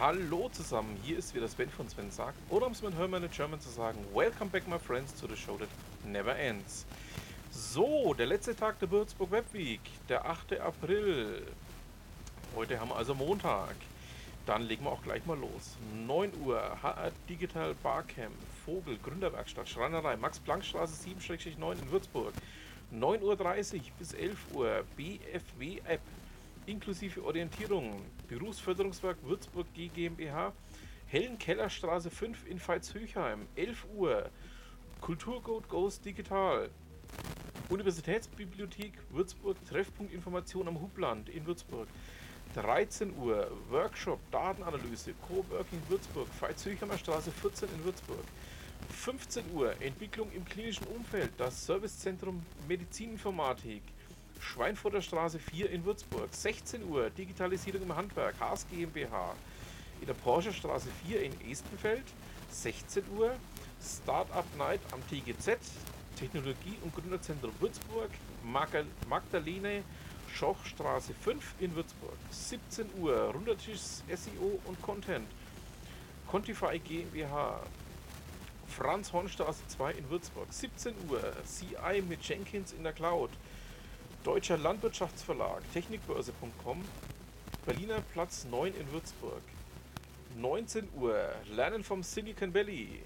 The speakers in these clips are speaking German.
Hallo zusammen, hier ist wieder Sven von Sven sagt, oder um es mit Hermann in German zu sagen, Welcome back my friends to the show that never ends. So, der letzte Tag der Würzburg Web Week, der 8. April. Heute haben wir also Montag. Dann legen wir auch gleich mal los. 9 Uhr, HR Digital Barcamp, Vogel, Gründerwerkstatt, Schreinerei, Max-Planck-Straße 7-9 in Würzburg. 9.30 Uhr bis 11 Uhr, BFW App, inklusive Orientierung, Berufsförderungswerk Würzburg GmbH, Hellenkellerstraße 5 in Veitshöchheim, 11 Uhr, Kulturcode Goes Digital, Universitätsbibliothek Würzburg, Treffpunkt Information am Hubland in Würzburg, 13 Uhr, Workshop Datenanalyse, Coworking Würzburg, Veitshöchheimer Straße 14 in Würzburg, 15 Uhr, Entwicklung im klinischen Umfeld, das Servicezentrum Medizininformatik, Schweinfurter Straße 4 in Würzburg. 16 Uhr Digitalisierung im Handwerk, Haas GmbH. In der Porsche Straße 4 in Estenfeld. 16 Uhr Startup Night am TGZ. Technologie- und Gründerzentrum Würzburg. Magdalene Schochstraße 5 in Würzburg. 17 Uhr Rundertisch SEO und Content. Contify GmbH. Franz Hornstraße 2 in Würzburg. 17 Uhr CI mit Jenkins in der Cloud. Deutscher Landwirtschaftsverlag, Technikbörse.com, Berliner Platz 9 in Würzburg. 19 Uhr, Lernen vom Silicon Valley,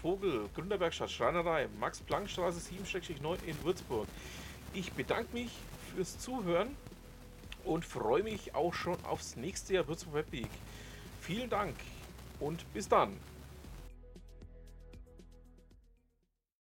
Vogel, Gründerwerkstatt, Schreinerei, Max-Planck-Straße 7-9 in Würzburg. Ich bedanke mich fürs Zuhören und freue mich auch schon aufs nächste Jahr Würzburg Web Week. Vielen Dank und bis dann.